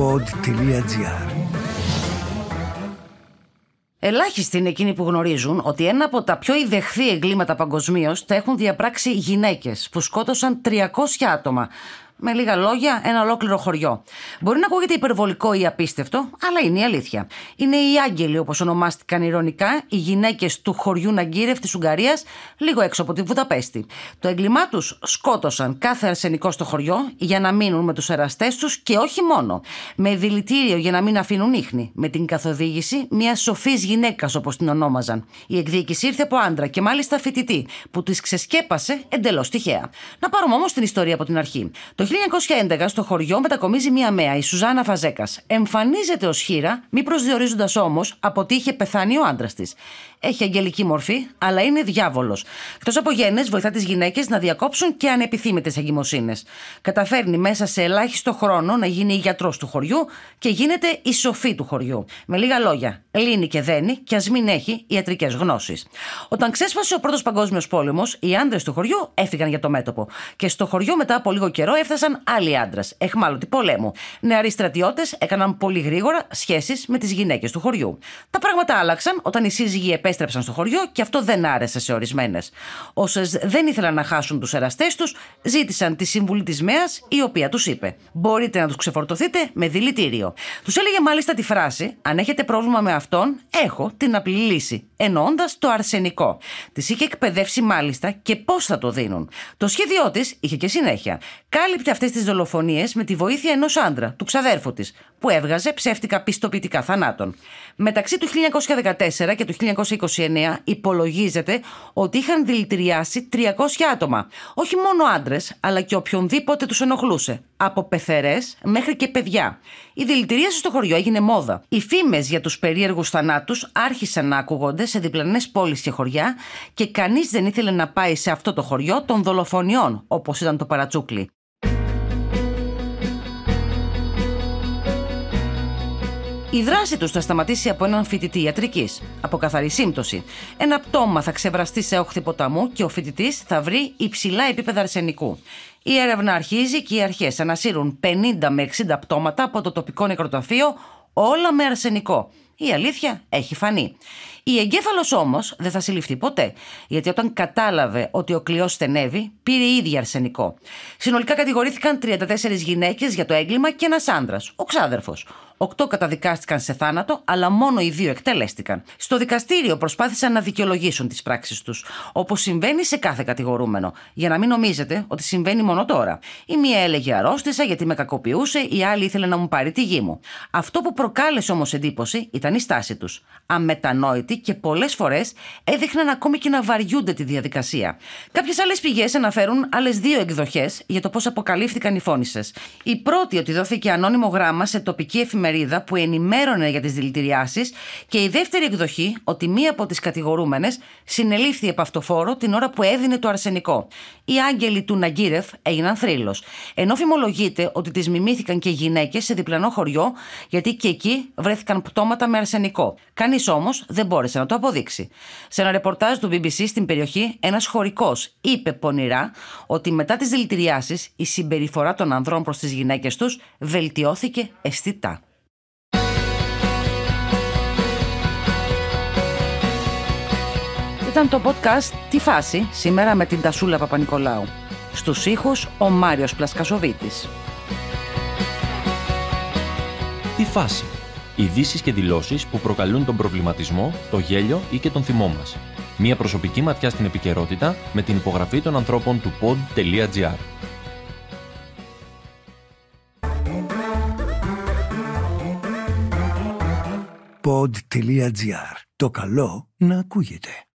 pod.gr Ελάχιστοι είναι εκείνοι που γνωρίζουν ότι ένα από τα πιο ιδεχθή εγκλήματα παγκοσμίως τα έχουν διαπράξει γυναίκες που σκότωσαν 300 άτομα με λίγα λόγια, ένα ολόκληρο χωριό. Μπορεί να ακούγεται υπερβολικό ή απίστευτο, αλλά είναι η αλήθεια. Είναι οι Άγγελοι, όπως ονομάστηκαν ηρωνικά, οι γυναίκες του χωριού Ναγκύρευ της Ουγγαρίας, λίγο έξω από τη Βουδαπέστη. Το έγκλημά τους σκότωσαν κάθε αρσενικό στο χωριό για να μείνουν με τους εραστές τους και όχι μόνο. Με δηλητήριο για να μην αφήνουν ίχνη. Με την καθοδήγηση μιας σοφής γυναίκας, όπως την ονόμαζαν. Η εκδίκηση ήρθε από άντρα και μάλιστα φοιτητή, που της ξεσκέπασε εντελώς τυχαία. Να πάρουμε όμως την ιστορία από την αρχή. Το 1911 στο χωριό μετακομίζει μία μέα, η Σουζάνα Φαζέκας. Εμφανίζεται ως χείρα, μη προσδιορίζοντας όμως από ότι είχε πεθάνει ο άντρας της. Έχει αγγελική μορφή, αλλά είναι διάβολος. Εκτός από γέννε, βοηθά τις γυναίκες να διακόψουν και ανεπιθύμητες εγκυμοσύνες. Καταφέρνει μέσα σε ελάχιστο χρόνο να γίνει γιατρός του χωριού και γίνεται η σοφή του χωριού. Με λίγα λόγια, λύνει και δένει και ας μην έχει ιατρικές γνώσεις. Όταν ξέσπασε ο πρώτος Παγκόσμιος Πόλεμος, οι άντρες του χωριού έφυγαν για το μέτωπο. Και στο χωριό μετά από λίγο καιρό έφτασαν άλλοι άντρε, εχμάλωτοι πολέμου. Νεαροί στρατιώτες έκαναν πολύ γρήγορα σχέσεις με τις γυναίκες του χωριού. Τα πράγματα άλλαξαν όταν οι σύζυγοι επέστρεψαν στο χωριό και αυτό δεν άρεσε σε ορισμένες. Όσες δεν ήθελαν να χάσουν τους εραστές τους, ζήτησαν τη συμβουλή της ΜΕΑ, η οποία τους είπε: Μπορείτε να τους ξεφορτωθείτε με δηλητήριο. Τους έλεγε μάλιστα τη φράση: Αν έχετε πρόβλημα με αυτόν, έχω την απλή λύση. Εννοώντας το αρσενικό. Τη είχε εκπαιδεύσει μάλιστα και πώς θα το δίνουν. Το σχέδιό της είχε και συνέχεια. Κάλυπτε αυτές τις δολοφονίες με τη βοήθεια ενός άντρα, του ξαδέρφου της, που έβγαζε ψεύτικα πιστοποιητικά θανάτων. Μεταξύ του 1914 και του 1929 υπολογίζεται ότι είχαν δηλητηριάσει 300 άτομα. Όχι μόνο άντρες, αλλά και οποιονδήποτε τους ενοχλούσε. Από πεθερές μέχρι και παιδιά. Η δηλητηρίαση στο χωριό έγινε μόδα. Οι φήμες για τους περίεργους θανάτους άρχισαν να ακούγονται σε διπλανές πόλεις και χωριά και κανείς δεν ήθελε να πάει σε αυτό το χωριό των δολοφονιών, όπως ήταν το παρατσούκλι. Η δράση τους θα σταματήσει από έναν φοιτητή ιατρικής, από καθαρή σύμπτωση. Ένα πτώμα θα ξεβραστεί σε όχθη ποταμού και ο φοιτητής θα βρει υψηλά επίπεδα αρσενικού. Η έρευνα αρχίζει και οι αρχές ανασύρουν 50 με 60 πτώματα από το τοπικό νεκροταφείο, όλα με αρσενικό. Η αλήθεια έχει φανεί. Η εγκέφαλος όμως δεν θα συλληφθεί ποτέ, γιατί όταν κατάλαβε ότι ο κλειός στενεύει, πήρε ήδη αρσενικό. Συνολικά κατηγορήθηκαν 34 γυναίκες για το έγκλημα και ένας άντρας, ο ξάδερφος. Οκτώ καταδικάστηκαν σε θάνατο, αλλά μόνο οι δύο εκτελέστηκαν. Στο δικαστήριο προσπάθησαν να δικαιολογήσουν τις πράξεις τους, όπως συμβαίνει σε κάθε κατηγορούμενο, για να μην νομίζετε ότι συμβαίνει μόνο τώρα. Η μία έλεγε αρρώστησα γιατί με κακοποιούσε, η άλλη ήθελε να μου πάρει τη γη μου. Αυτό που προκάλεσε όμως εντύπωση ήταν η στάση τους. Αμετανόητη και πολλές φορές έδειχναν ακόμη και να βαριούνται τη διαδικασία. Κάποιες άλλες πηγές αναφέρουν άλλες δύο εκδοχές για το πώς αποκαλύφθηκαν οι φόνησες. Η πρώτη ότι δόθηκε ανώνυμο γράμμα σε τοπική εφημερίδα που ενημέρωνε για τις δηλητηριάσεις και η δεύτερη εκδοχή ότι μία από τις κατηγορούμενες συνελήφθη επ' αυτοφόρο την ώρα που έδινε το αρσενικό. Οι άγγελοι του Ναγκύρεφ έγιναν θρύλος. Ενώ φημολογείται ότι τις μιμήθηκαν και γυναίκες σε διπλανό χωριό, γιατί και εκεί βρέθηκαν πτώματα με αρσενικό. Κανείς όμως δεν μπόρεσε να το αποδείξει. Σε ένα ρεπορτάζ του BBC στην περιοχή, ένας χωρικός είπε πονηρά ότι μετά τις δηλητηριάσεις η συμπεριφορά των ανδρών προς τις γυναίκες τους βελτιώθηκε αισθητά. Ήταν το podcast «Τι φάση» σήμερα με την Τασούλα Παπα-Νικολάου. Στους ήχους ο Μάριος Πλασκασοβίτης. «Τι φάση» Ειδήσεις και δηλώσεις που προκαλούν τον προβληματισμό, το γέλιο ή και τον θυμό μας. Μία προσωπική ματιά στην επικαιρότητα με την υπογραφή των ανθρώπων του pod.gr. Pod.gr. Το καλό να ακούγεται.